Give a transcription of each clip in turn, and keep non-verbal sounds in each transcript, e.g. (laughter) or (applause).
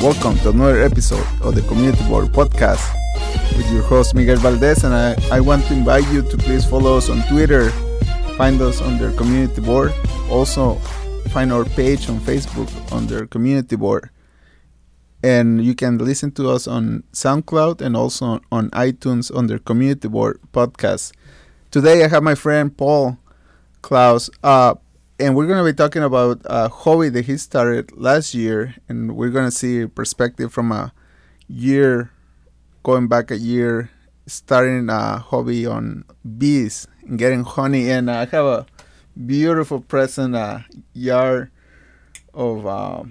welcome to another episode of the Community Board Podcast with your host Miguel Valdez. And I, I want to invite you to please follow us on Twitter, find us under Community Board. Also, find our page on Facebook under Community Board. And you can listen to us on SoundCloud and also on iTunes under Community Board Podcast. Today I have my friend Paul Klaus. Uh, and we're going to be talking about a hobby that he started last year and we're going to see perspective from a year going back a year starting a hobby on bees and getting honey. And i have a beautiful present a jar of uh,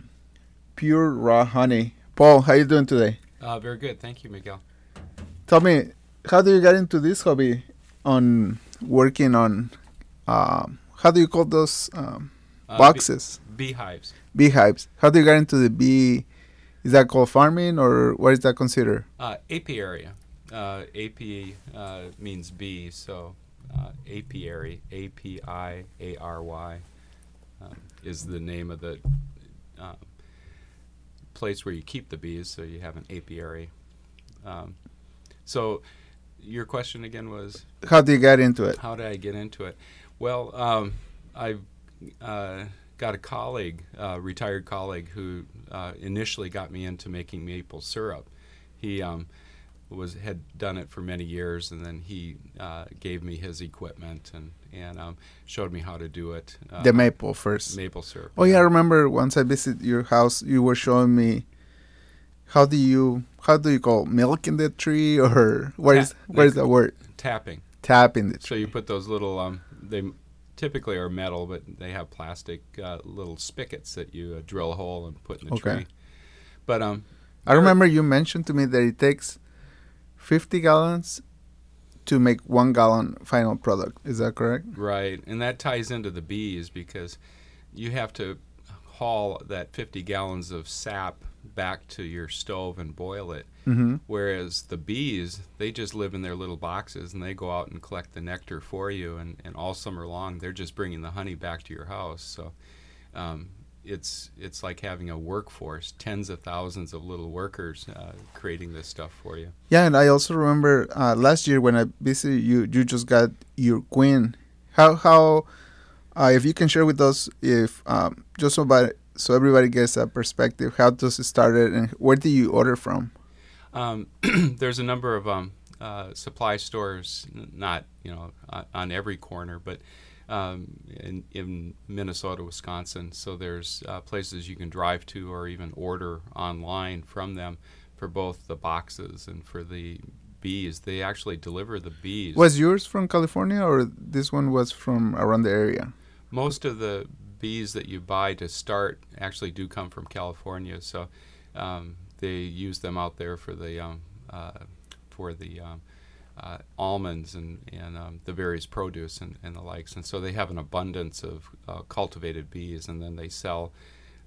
pure raw honey. Paul how are you doing today? Uh, very good. Thank you miguel. Tell me how do you get into this hobby on working on um, how do you call those um, Uh, boxes? bee- beehives. Beehives. How do you get into the bee? Is that called farming or what is that considered? Uh, apiary. Uh, AP uh, means bee, so uh, apiary, A P I A R Y, um, is the name of the uh, place where you keep the bees. So you have an apiary. Um, so your question again was How do you get into it? how did I get into it? Well, um, I uh, got a colleague, uh, retired colleague, who uh, initially got me into making maple syrup. He um, was had done it for many years, and then he uh, gave me his equipment and and um, showed me how to do it. Uh, The maple first. maple syrup. Oh yeah, I remember once I visited your house, you were showing me how do you how do you call milk in the tree or (laughs) what is Ta- what is the word? tapping. Tapping the So you put those little um, they typically are metal, but they have plastic uh, little spigots that you uh, drill a hole and put in the Okay. tree. But um, I remember you mentioned to me that it takes fifty gallons to make one gallon final product. Is that correct? Right, and that ties into the bees because you have to haul that 50 gallons of sap back to your stove and boil it. Mm-hmm. Whereas the bees, they just live in their little boxes and they go out and collect the nectar for you, and, and all summer long they're just bringing the honey back to your house. So um, it's it's like having a workforce, tens of thousands of little workers uh, creating this stuff for you. Yeah, and I also remember uh, last year when I visited you, you just got your queen. How how uh, if you can share with us if um, just about so everybody gets a perspective, how does it started and where do you order from? Um, (clears throat) there's a number of um, uh, supply stores, not you know on, on every corner, but um, in, in Minnesota, Wisconsin. So there's uh, places you can drive to or even order online from them for both the boxes and for the bees. They actually deliver the bees. Was yours from California or this one was from around the area? most of the bees that you buy to start actually do come from California, so um, they use them out there for the um, uh, for the um, uh, almonds and and um, the various produce and, and the likes, and so they have an abundance of uh, cultivated bees, and then they sell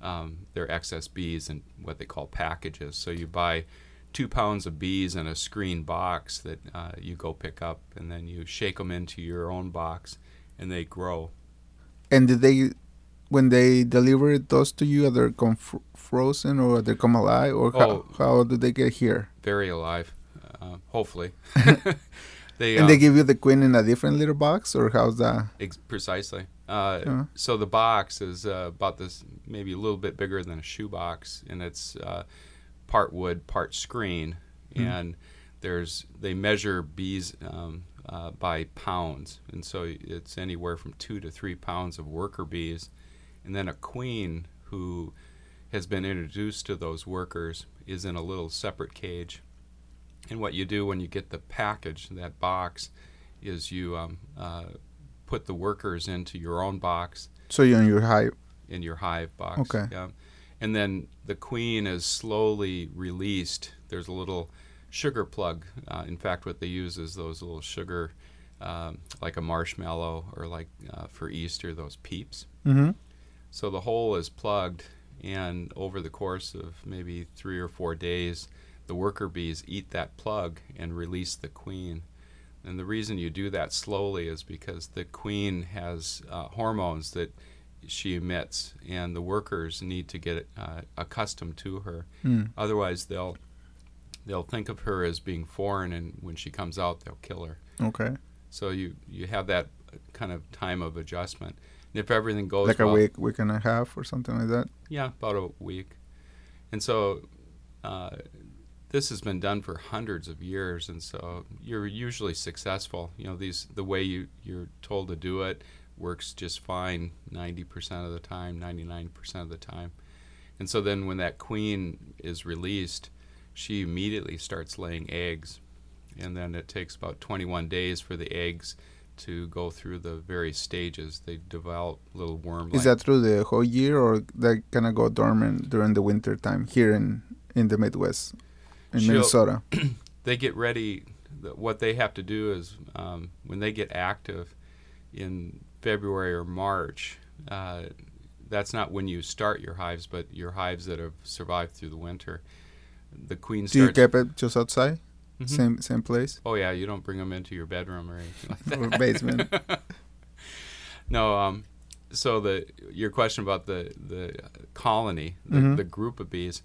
um, their excess bees in what they call packages. So you buy two pounds of bees in a screen box that uh, you go pick up, and then you shake them into your own box, and they grow. And did they when they deliver those to you, are they come fr- frozen or they come alive or how, Oh. how do they get here? very alive, uh, hopefully. (laughs) they, And they um, give you the queen in a different little box or how's that? ex- precisely. Uh, Yeah. So the box is uh, about this, maybe a little bit bigger than a shoebox, and it's uh, part wood, part screen, Mm. and there's they measure bees um, uh, by pounds, and so it's anywhere from two to three pounds of worker bees, and then a queen who has been introduced to those workers is in a little separate cage. And what you do when you get the package, that box, is you um, uh, put the workers into your own box So you're in your hive. in your hive box. Okay. Yeah. And then the queen is slowly released. There's a little sugar plug. Uh, in fact, what they use is those little sugar, um, like a marshmallow or like uh, for Easter, those peeps. Mm-hmm. So the hole is plugged, and over the course of maybe three or four days, the worker bees eat that plug and release the queen. And the reason you do that slowly is because the queen has uh, hormones that she emits, and the workers need to get uh, accustomed to her. Hmm. Otherwise, they'll they'll think of her as being foreign, and when she comes out, they'll kill her. Okay. So you you have that kind of time of adjustment. If everything goes Like a well, week, week and a half, or something like that. yeah, about a week. And so uh, this has been done for hundreds of years, and so you're usually successful. You know, these the way you you're told to do it works just fine 90% of the time, 99% of the time. And so then when that queen is released, she immediately starts laying eggs. And then it takes about 21 days for the eggs to go through the various stages. They develop little worm Is that through the whole year, or they kind of go dormant during the winter time here in in the Midwest, in She'll- Minnesota? (clears throat) they get ready. What they have to do is um, when they get active in February or March. Uh, that's not when you start your hives, but your hives that have survived through the winter. The queen Do you keep it just outside, Mhm. same same place, Oh yeah, you don't bring them into your bedroom or anything like that. or basement? (laughs) No, um, so the your question about the the colony, the, Mhm. the group of bees,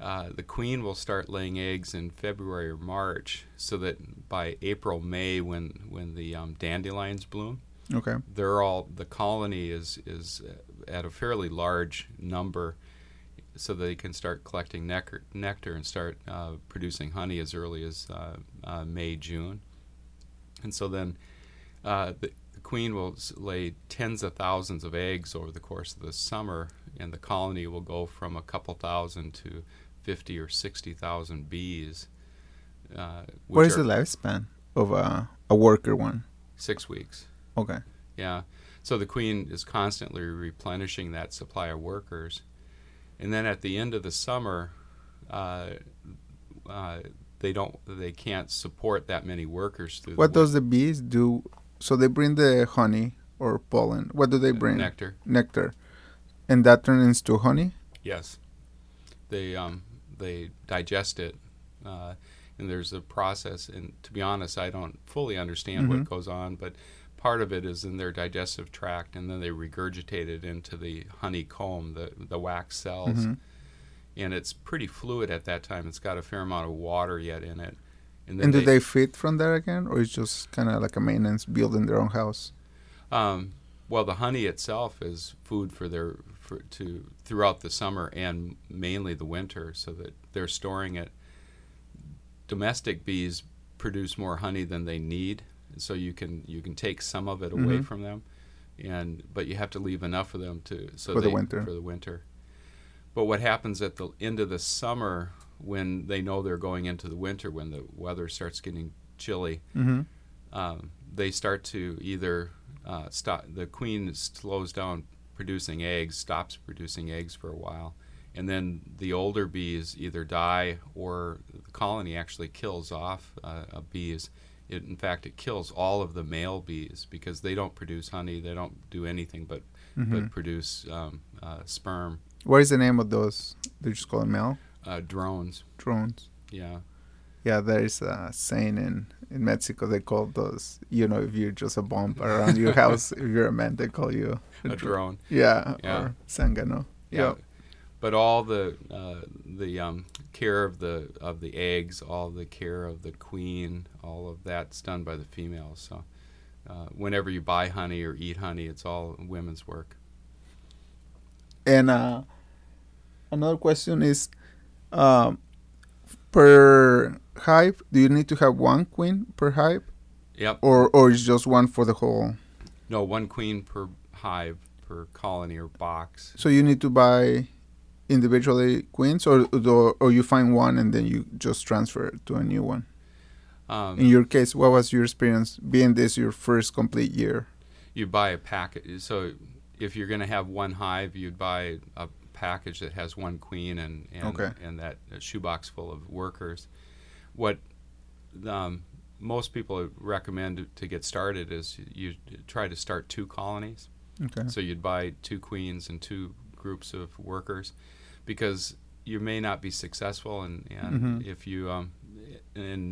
uh, the queen will start laying eggs in February or March, so that by April May, when when the um, dandelions bloom, Okay. they're all the colony is is at a fairly large number, so they can start collecting nectar, nectar and start uh, producing honey as early as uh, uh, May June, and so then uh, the, the queen will lay tens of thousands of eggs over the course of the summer, and the colony will go from a couple thousand to fifty or sixty thousand bees. Uh, What which the lifespan of a a worker one? Six weeks. Okay. Yeah. So the queen is constantly replenishing that supply of workers. And then at the end of the summer, uh, uh, they don't, they can't support that many workers through What the does the bees do? So they bring the honey or pollen. What do they win- bring? nectar. Nectar, and that turns into honey. Yes. They um, they digest it, uh, and there's a process. And to be honest, I don't fully understand Mhm. what goes on, but part of it is in their digestive tract, and then they regurgitate it into the honeycomb, the the wax cells, Mhm. and it's pretty fluid at that time. It's got a fair amount of water yet in it. And And do they feed from there again, or it's just kind of like a maintenance building their own house? Um, well, the honey itself is food for their for, to throughout the summer and mainly the winter, so that they're storing it. Domestic bees produce more honey than they need, so you can you can take some of it away Mhm. from them, and but you have to leave enough of them to so For the winter. For the winter. But what happens at the end of the summer when they know they're going into the winter, when the weather starts getting chilly, Mm-hmm. um, they start to either uh, stop. The queen slows down producing eggs, stops producing eggs for a while, and then the older bees either die or the colony actually kills off uh, bees. It, in fact, it kills all of the male bees because they don't produce honey. They don't do anything but Mm-hmm. but produce um, uh, sperm. What is the name of those? They just call them male Uh, drones. drones. Yeah. Yeah, there is a saying in in Mexico. They call those. You know, if you're just a bomb around your (laughs) house, if you're a man, they call you A dro- drone. Yeah, Yeah. or sangano. Yeah. But all the uh, the um, care of the of the eggs, all the care of the queen, all of that's done by the females. So uh, whenever you buy honey or eat honey, it's all women's work. And uh, another question is, um, per hive, do you need to have one queen per hive, Yep. or or is just one for the whole? No, one queen per hive per colony or box. So you need to buy individually queens, or or, or you find one and then you just transfer to a new one. Um, In your case, what was your experience being this your first complete year? you buy a packet. So if you're going to have one hive, you'd buy a package that has one queen and and, Okay. and that shoebox full of workers. What um, most people recommend to get started is you try to start two colonies. Okay. So you'd buy two queens and two groups of workers, because you may not be successful, and, and Mhm. if you um, and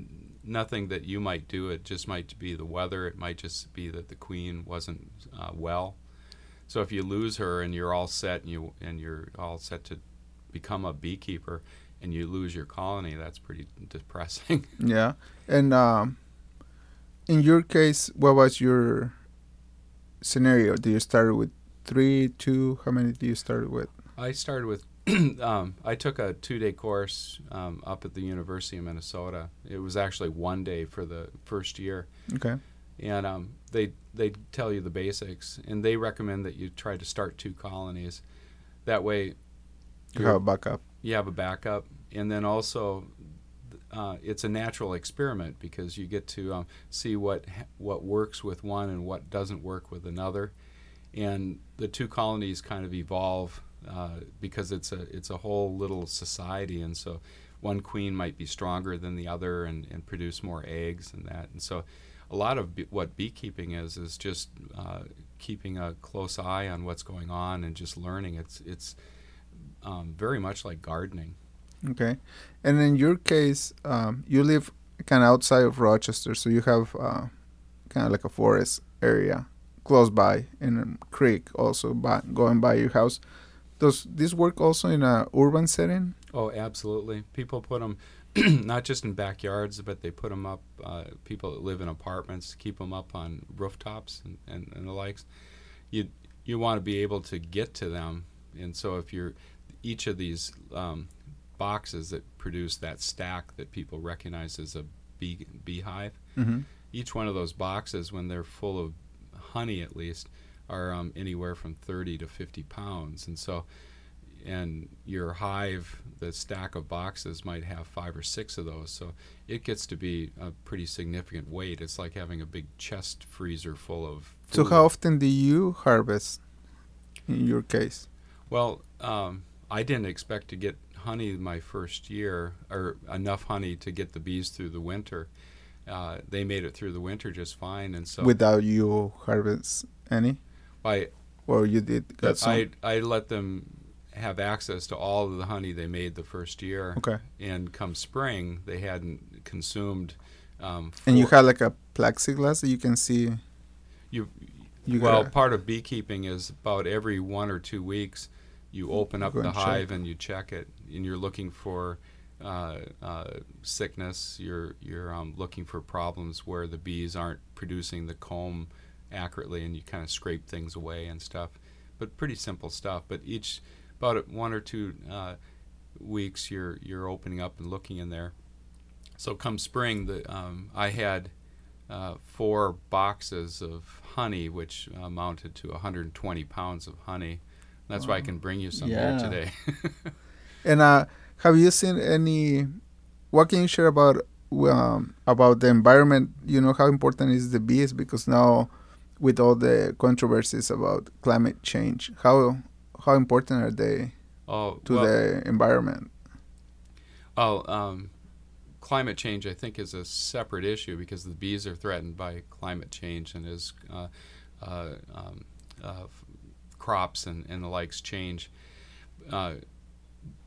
nothing that you might do, it just might be the weather. It might just be that the queen wasn't uh, well. So if you lose her and you're all set and you and you're all set to become a beekeeper and you lose your colony, that's pretty depressing. (laughs) Yeah, and um, in your case, what was your scenario? Do you start with three, two? How many do you start with? I started with. (clears throat) um, I took a two-day course um, up at the University of Minnesota. It was actually one day for the first year, Okay. and um, they they tell you the basics, and they recommend that you try to start two colonies. That way, You have a backup. you have a backup, and then also uh, it's a natural experiment because you get to um, see what what works with one and what doesn't work with another, and the two colonies kind of evolve uh, because it's a it's a whole little society, and so one queen might be stronger than the other and, and produce more eggs and that, and so a lot of be- what beekeeping is is just uh, keeping a close eye on what's going on and just learning. It's it's um, very much like gardening. Okay. And in your case, um, you live kind of outside of Rochester, so you have uh, kind of like a forest area close by in a creek also by, going by your house. Does this work also in a urban setting? Oh, absolutely. People put them (clears throat) not just in backyards, but they put them up. Uh, people that live in apartments keep them up on rooftops and, and, and the likes. You you want to be able to get to them, and so if you're each of these um, boxes that produce that stack that people recognize as a bee beehive, Mm-hmm. each one of those boxes, when they're full of honey, at least, are um, anywhere from 30 to 50 pounds. And so, and your hive, the stack of boxes, might have five or six of those. So it gets to be a pretty significant weight. It's like having a big chest freezer full of. So how often do you harvest in your case? Well, um, I didn't expect to get honey my first year, or enough honey to get the bees through the winter. Uh, they made it through the winter just fine, and so Without you harvest any? I Or you did some? I I let them have access to all of the honey they made the first year, okay. and come spring they hadn't consumed. Um, And you had like a plexiglass that you can see. you You well, part of beekeeping is about every one or two weeks, you open up the and check. hive and you check it, and you're looking for uh, uh, sickness. You're you're um, looking for problems where the bees aren't producing the comb accurately, and you kind of scrape things away and stuff. But pretty simple stuff. But each about one or two uh, weeks, you're you're opening up and looking in there. So come spring, the um, I had uh, four boxes of honey, which amounted to 120 pounds of honey. That's why I can bring you some Yeah. here today. (laughs) And uh, have you seen any? What can you share about um, about the environment? You know how important is the bees because now, with all the controversies about climate change, how how important are they oh, to well, the environment? oh, um, climate change, I think, is a separate issue because the bees are threatened by climate change, and as uh, uh, um, uh, crops and, and the likes change, uh,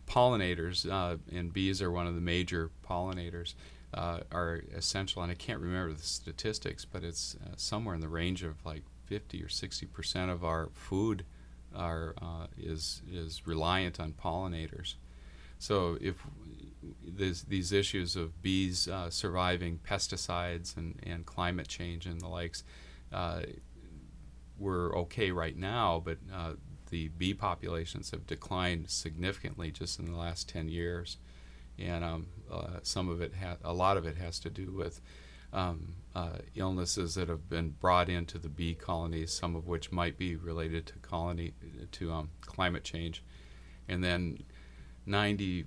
pollinators uh, and bees are one of the major pollinators. Uh, are essential, and I can't remember the statistics, but it's uh, somewhere in the range of like 50 or 60 percent of our food are uh, is is reliant on pollinators. So if this, these issues of bees uh, surviving pesticides and, and climate change and the likes, uh, we're okay right now, but the bee populations have declined significantly just in the last 10 years. And um, uh, some of it, ha- a lot of it has to do with um, uh, illnesses that have been brought into the bee colonies, some of which might be related to colony to um, climate change, and then 95%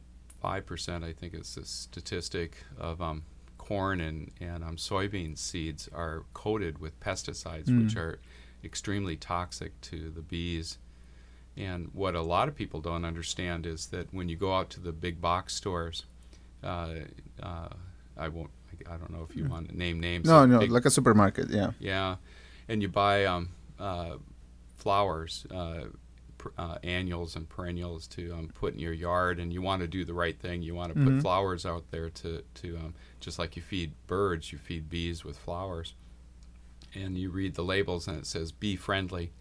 I think is the statistic of um, corn and, and um, soybean seeds are coated with pesticides, which Mm. are extremely toxic to the bees. And what a lot of people don't understand is that when you go out to the big box stores, uh, uh, I won't, I don't know if you Mm. want to name names. No, of no, big- like a supermarket. Yeah. yeah, and you buy um, uh, flowers, uh, uh, annuals and perennials to um, put in your yard, and you want to do the right thing. You want to Mhm. put flowers out there to to um, just like you feed birds, you feed bees with flowers, and you read the labels and it says bee friendly.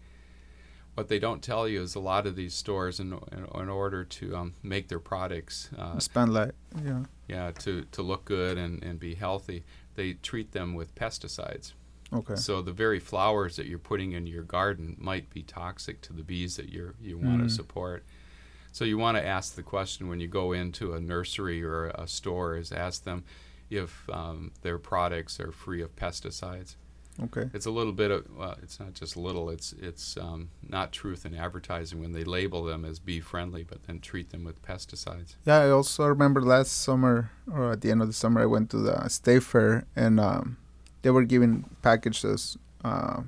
What they don't tell you is a lot of these stores, in in, in order to um, make their products, uh, Spend like yeah. yeah, to to look good and and be healthy, they treat them with pesticides. Okay. So the very flowers that you're putting in your garden might be toxic to the bees that you you want to Mm. support. So you want to ask the question when you go into a nursery or a store is ask them if um, their products are free of pesticides. Okay. It's a little bit of well, it's not just little. It's it's um, not truth in advertising when they label them as bee friendly, but then treat them with pesticides. Yeah, I also remember last summer or at the end of the summer, I went to the state fair and um, they were giving packages. Uh,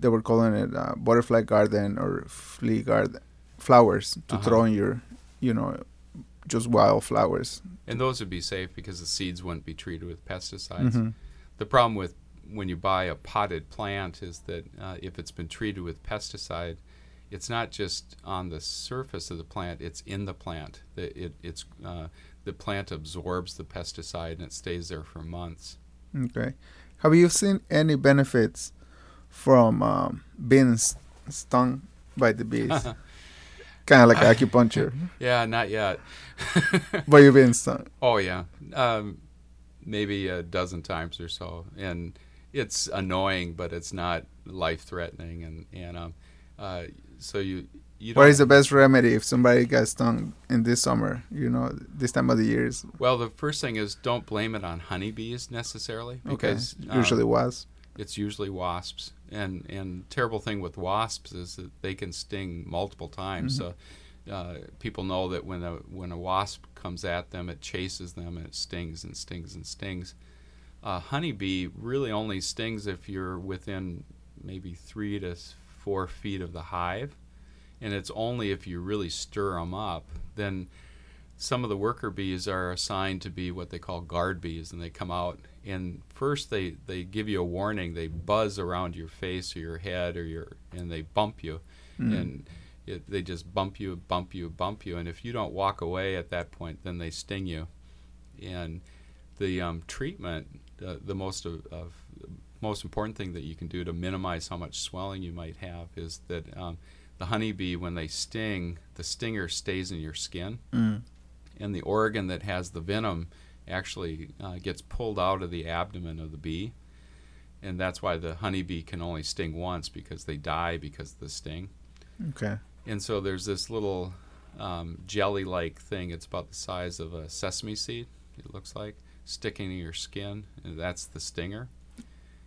they were calling it uh, butterfly garden or flea garden flowers to Uh-huh. throw in your, you know, just wild flowers. And those would be safe because the seeds wouldn't be treated with pesticides. Mhm. The problem with when you buy a potted plant is that uh, if it's been treated with pesticide, it's not just on the surface of the plant; it's in the plant. The, it, it's uh, the plant absorbs the pesticide and it stays there for months. Okay. Have you seen any benefits from um, being stung by the bees? (laughs) kind of like acupuncture, (laughs) Yeah, not yet. (laughs) but you've been stung. Oh yeah, um, maybe a dozen times or so, and it's annoying, but it's not life threatening, and and um, uh, so you you What is the best remedy if somebody gets stung in this summer? You know, this time of the year is well the first thing is don't blame it on honeybees necessarily because okay. um, Usually was. it's usually wasps, and and terrible thing with wasps is that they can sting multiple times. Mhm. So. Uh, people know that when a when a wasp comes at them, it chases them and it stings and stings and stings. A honeybee really only stings if you're within maybe three to four feet of the hive, and it's only if you really stir them up. Then some of the worker bees are assigned to be what they call guard bees, and they come out and first they they give you a warning. They buzz around your face or your head or your and they bump you, Mm. and it, they just bump you, bump you, bump you, and if you don't walk away at that point, then they sting you. And the um, treatment, uh, the most of, of most important thing that you can do to minimize how much swelling you might have is that um, the honeybee, when they sting, the stinger stays in your skin, Mm. and the organ that has the venom actually uh, gets pulled out of the abdomen of the bee. And that's why the honeybee can only sting once because they die because of the sting. Okay. And so there's this little um, jelly like thing. It's about the size of a sesame seed, it looks like, sticking in your skin. And that's the stinger.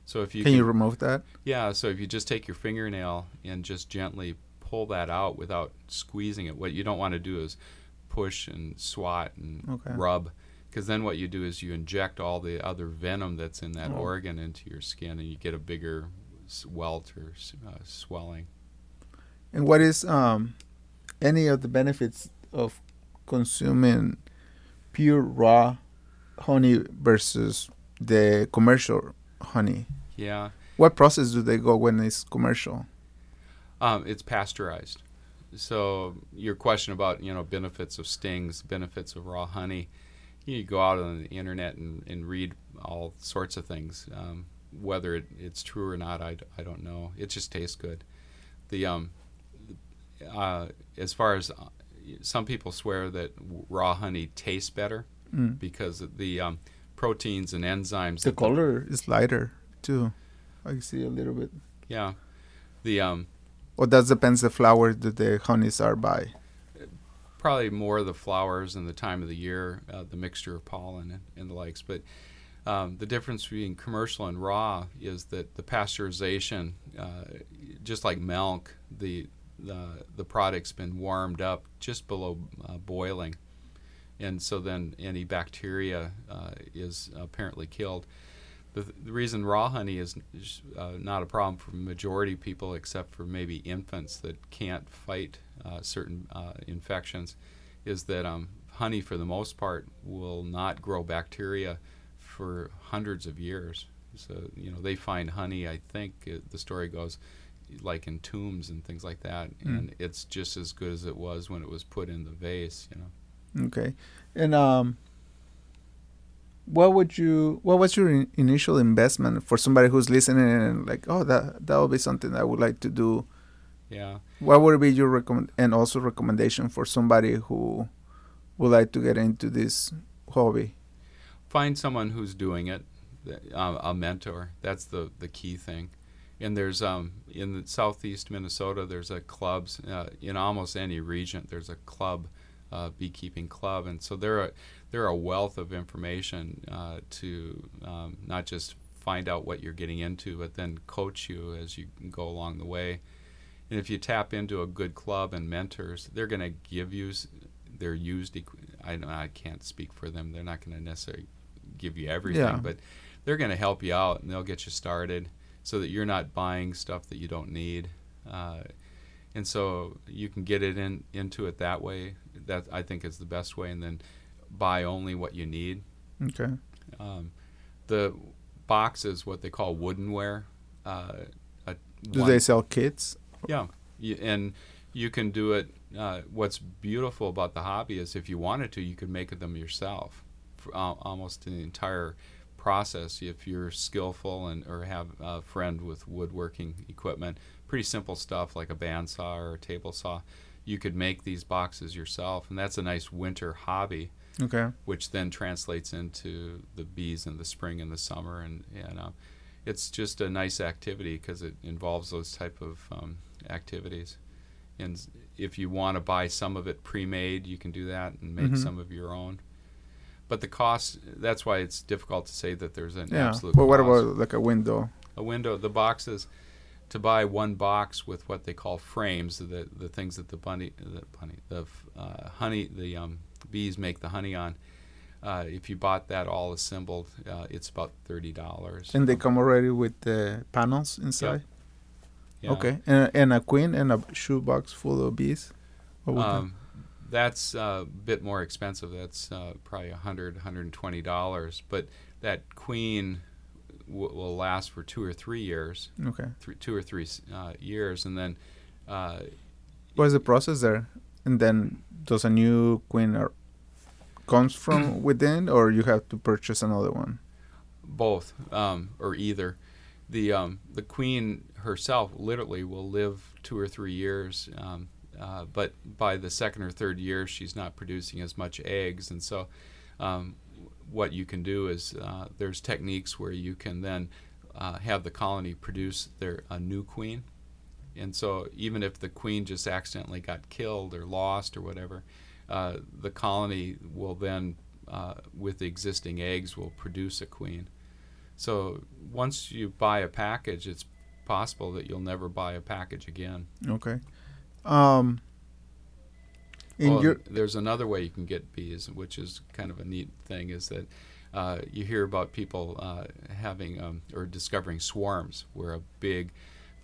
So if you Can you remove that? yeah, so if you just take your fingernail and just gently pull that out without squeezing it, what you don't want to do is push and swat and Okay. rub, because then what you do is you inject all the other venom that's in that Oh. organ into your skin, and you get a bigger welt or uh, swelling. And what is um any of the benefits of consuming pure raw honey versus the commercial honey? Yeah, What process do they go when it's commercial? um, it's pasteurized. So your question about you know benefits of stings, benefits of raw honey, you go out on the internet and, and read all sorts of things. Um, whether it, it's true or not, I, I don't know. It just tastes good. The um, uh, as far as uh, some people swear that raw honey tastes better Mm. because of the um, proteins and enzymes. The color is lighter too. I see a little bit. yeah, the um, Or that depends the flower that the honeys are by. probably more the flowers and the time of the year, uh, the mixture of pollen and, and the likes. But um, the difference between commercial and raw is that the pasteurization, uh, just like milk, the the the product's been warmed up just below uh, boiling, and so then any bacteria uh, is apparently killed. The, the reason raw honey is uh, not a problem for majority of people, except for maybe infants that can't fight uh, certain uh, infections, is that um, honey, for the most part, will not grow bacteria for hundreds of years. So you know they find honey. I think uh the story goes, like in tombs and things like that, Mm. and it's just as good as it was when it was put in the vase. You know. Okay. And um what would you what was your in- initial investment for somebody who's listening and like, oh that that would be something I would like to do Yeah. What would be your recommend and also recommendation for somebody who would like to get into this hobby? Find someone who's doing it, uh, a mentor. That's the the key thing. And there's um in the southeast Minnesota, there's a clubs uh, in almost any region. There's a club, uh, beekeeping club, and so they're a they're a wealth of information uh, to um, not just find out what you're getting into, but then coach you as you go along the way. And if you tap into a good club and mentors, they're going to give you their used. I I can't speak for them. They're not going to necessarily give you everything, Yeah. but they're going to help you out and they'll get you started so that you're not buying stuff that you don't need. Uh, and so you can get it in into it that way. That I think is the best way, and then buy only what you need. Okay. Um, the box is what they call woodenware. Uh, Do one- they sell kits? yeah, and you can do it. Uh, what's beautiful about the hobby is if you wanted to, you could make them yourself. For, uh, almost the entire process, if you're skillful and or have a friend with woodworking equipment, pretty simple stuff like a bandsaw or a table saw, you could make these boxes yourself, and that's a nice winter hobby Okay. which then translates into the bees in the spring and the summer and and uh, it's just a nice activity because it involves those type of um, activities and if you want to buy some of it pre-made you can do that and make Mhm. some of your own but the cost that's why it's difficult to say that there's an Yeah. absolute But what cost. about like a window? a window the boxes to buy one box with what they call frames the the things that the bunny the bunny the uh, honey the um, bees make the honey on uh, if you bought that all assembled uh, it's about thirty dollars And they come already with the panels inside. Yeah. Okay. And, and a queen and a shoebox full of bees. What would Um, that's a bit more expensive. That's uh, probably a hundred, hundred and twenty dollars. But that queen w- will last for two or three years, okay. three, two or three uh, years, and then uh, What's the process there? And then does a new queen or comes from (clears throat) within, or you have to purchase another one? both um, or either. The um, the queen herself literally will live two or three years, um, uh, but by the second or third year, she's not producing as much eggs, and so um, what you can do is uh, there's techniques where you can then uh, have the colony produce their a new queen, and so even if the queen just accidentally got killed or lost or whatever, uh, the colony will then uh, with the existing eggs will produce a queen. So once you buy a package, it's possible that you'll never buy a package again. Okay. Um. In Well, your there's another way you can get bees, which is kind of a neat thing, is that uh, you hear about people uh, having um, or discovering swarms where a big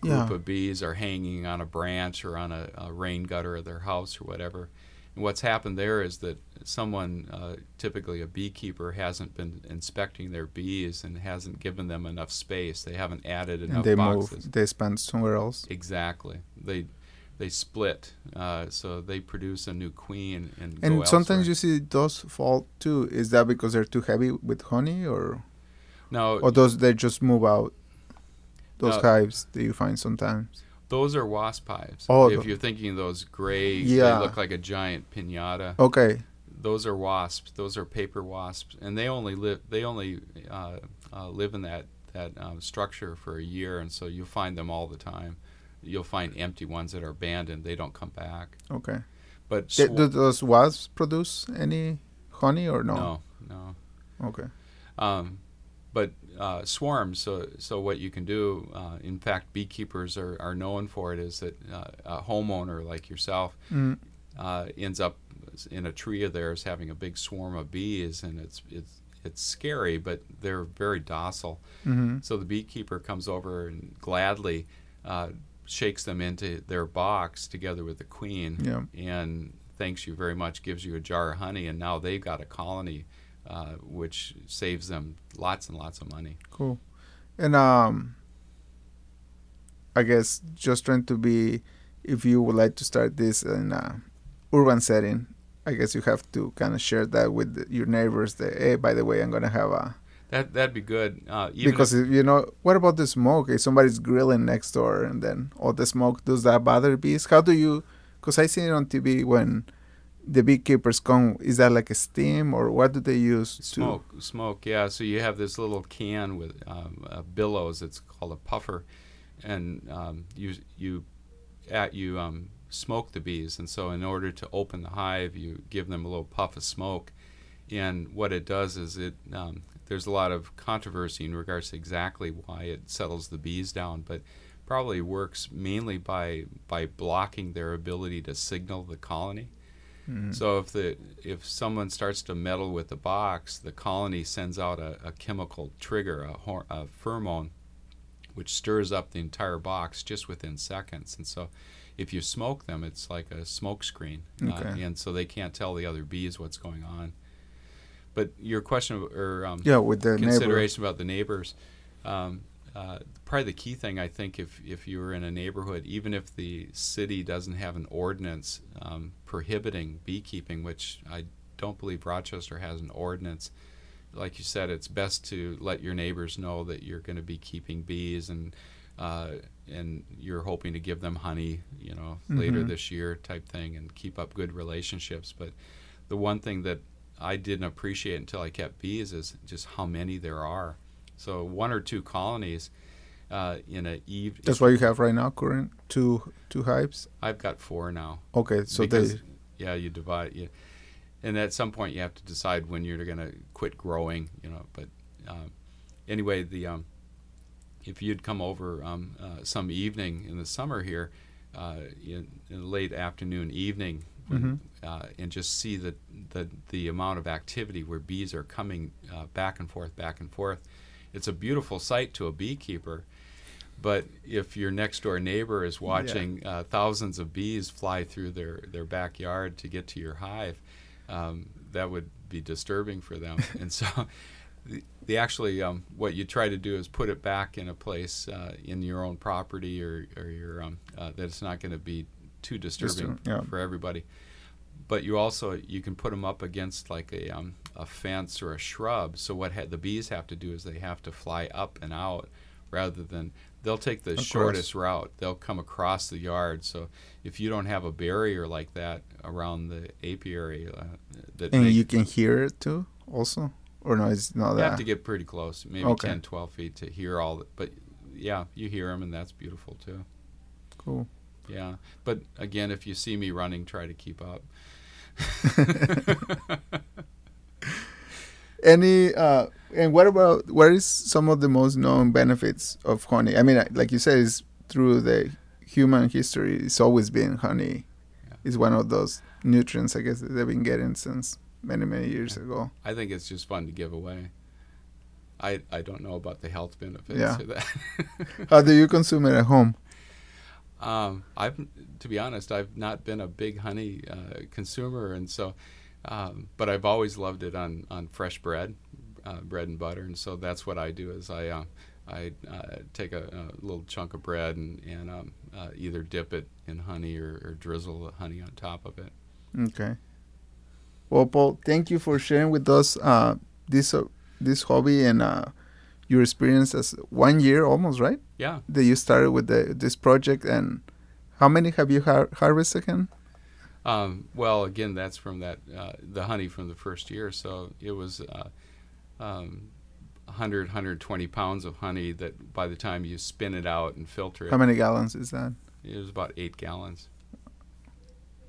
group Yeah. of bees are hanging on a branch or on a, a rain gutter of their house or whatever. And what's happened there is that someone, uh, typically a beekeeper, hasn't been inspecting their bees and hasn't given them enough space. They haven't added enough and they boxes. move, they spend somewhere else. Exactly. They they split, uh, so they produce a new queen and go And sometimes elsewhere. you see those fall too. Is that because they're too heavy with honey, or no, or those they just move out? Those No. hives that you find sometimes. those are wasp hives. Oh, if you're thinking those gray, Yeah. they look like a giant pinata. Okay. Those are wasps. Those are paper wasps, and they only live they only uh, uh, live in that that um, structure for a year, and so you'll find them all the time. You'll find empty ones that are abandoned. They don't come back. Okay. But swa- do those wasps produce any honey or no? no, no. Okay. Um, but uh, swarms. So, so what you can do, uh, in fact, beekeepers are, are known for it. Is that uh, a homeowner like yourself Mm. uh, ends up in a tree of theirs having a big swarm of bees, and it's it's it's scary, but they're very docile. hmm So the beekeeper comes over and gladly uh, shakes them into their box together with the queen, Yeah. and thanks you very much, gives you a jar of honey, and now they've got a colony, uh, which saves them lots and lots of money. Cool. And um, I guess just trying to be, if you would like to start this in a urban setting, I guess you have to kind of share that with your neighbors. That hey, by the way, I'm gonna have a That that'd be good. Uh, even because if, you know, what about the smoke? If somebody's grilling next door and then all the smoke, does that bother bees? How do you? Because I seen it on TV when the beekeepers come. Is that like a steam or what do they use? smoke, smoke. Yeah. So you have this little can with um, uh, bellows. It's called a puffer, and um, you you at you um, smoke the bees. And so in order to open the hive, you give them a little puff of smoke. And what it does is it um, there's a lot of controversy in regards to exactly why it settles the bees down, but probably works mainly by by blocking their ability to signal the colony. Mm-hmm. So if the if someone starts to meddle with the box, the colony sends out a, a chemical trigger, a, hor- a, pheromone, which stirs up the entire box just within seconds. And so, if you smoke them, it's like a smoke screen, uh, okay. uh, and so they can't tell the other bees what's going on. But your question or um, yeah, with the consideration neighbor. about the neighbors, um, uh, probably the key thing I think if if you were in a neighborhood, even if the city doesn't have an ordinance um, prohibiting beekeeping, which I don't believe Rochester has an ordinance. Like you said, it's best to let your neighbors know that you're going to be keeping bees and uh, and you're hoping to give them honey, you know, mm-hmm. later this year type thing, and keep up good relationships. But the one thing that I didn't appreciate until I kept bees is just how many there are. So one or two colonies uh, in a eve. That's what you have right now, current two two hives. I've got four now. Okay, so because, they. Yeah, you divide you, and at some point you have to decide when you're going to quit growing. You know, but um, anyway, the um, if you'd come over um, uh, some evening in the summer here, uh, in, in late afternoon, evening, mm-hmm. uh, and just see the, the the amount of activity where bees are coming uh, back and forth, back and forth. It's a beautiful sight to a beekeeper. But if your next door neighbor is watching yeah. uh, thousands of bees fly through their, their backyard to get to your hive, um, that would be disturbing for them. (laughs) and so, the, the actually, um, what you try to do is put it back in a place uh, in your own property or, or your um, uh, that it's not going to be too disturbing Distur- yeah. for everybody. But you also you can put them up against like a um, a fence or a shrub. So what ha- the bees have to do is they have to fly up and out rather than they'll take the of shortest course. route. They'll come across the yard. So if you don't have a barrier like that around the apiary, uh, that and you can hear it too, also, or no, it's not you that. You have to get pretty close, maybe okay. 10, 12 feet to hear all. The, but yeah, you hear them, and that's beautiful too. Cool. Yeah, but again, if you see me running, try to keep up. (laughs) Any uh, and what about what is some of the most known benefits of honey? I mean, like you said, it's through the human history. It's always been honey. Yeah. Is one of those nutrients I guess that they've been getting since many many years yeah. ago. I think it's just fun to give away. I I don't know about the health benefits. Yeah. How do you consume it at home? Um, I've to be honest, I've not been a big honey uh, consumer, and so, um, but I've always loved it on on fresh bread uh, bread and butter, and so that's what I do. Is I uh, I take a, a, little chunk of bread and and um, uh, either dip it in honey or, or, drizzle the honey on top of it. Okay. Well, Paul, thank you for sharing with us uh, this uh, this hobby and your experience as one year almost, right? Yeah. That you started with the, this project, and how many have you har- harvested again? Um, well, again, that's from that uh, the honey from the first year. So it was uh, um, 100, 120 pounds of honey that by the time you spin it out and filter it. How many gallons is that? It was about eight gallons.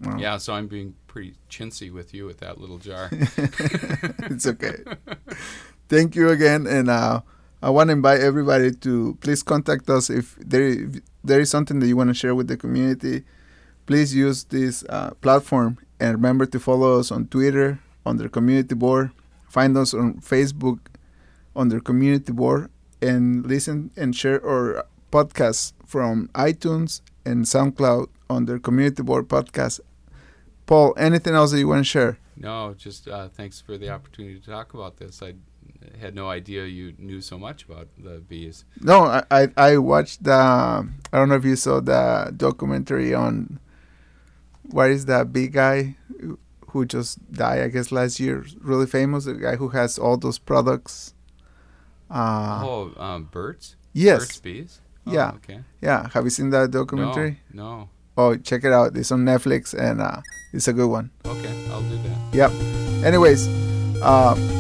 Wow. Yeah, so I'm being pretty chintzy with you with that little jar. (laughs) it's okay. Thank you again, and uh, I want to invite everybody to please contact us if there if there is something that you want to share with the community. Please use this uh, platform and remember to follow us on Twitter under community board Find us on Facebook under Community Board and listen and share our podcasts from iTunes and SoundCloud under Community Board Podcast. Paul, anything else that you want to share? No, just uh, thanks for the opportunity to talk about this. I had no idea you knew so much about the bees. No, I I, I watched the. I don't know if you saw the documentary on. What is that big guy who just died? I guess last year, really famous. The guy who has all those products. Uh, oh, um, Burt's. Yes. Burt's, bees. Oh, yeah. Okay. Yeah. Have you seen that documentary? No. no. Oh, check it out. It's on Netflix and uh, it's a good one. Okay, I'll do that. Yep. Anyways. Uh,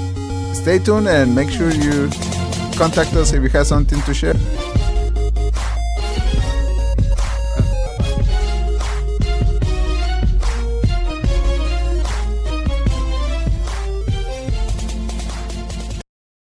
stay tuned and make sure you contact us if you have something to share.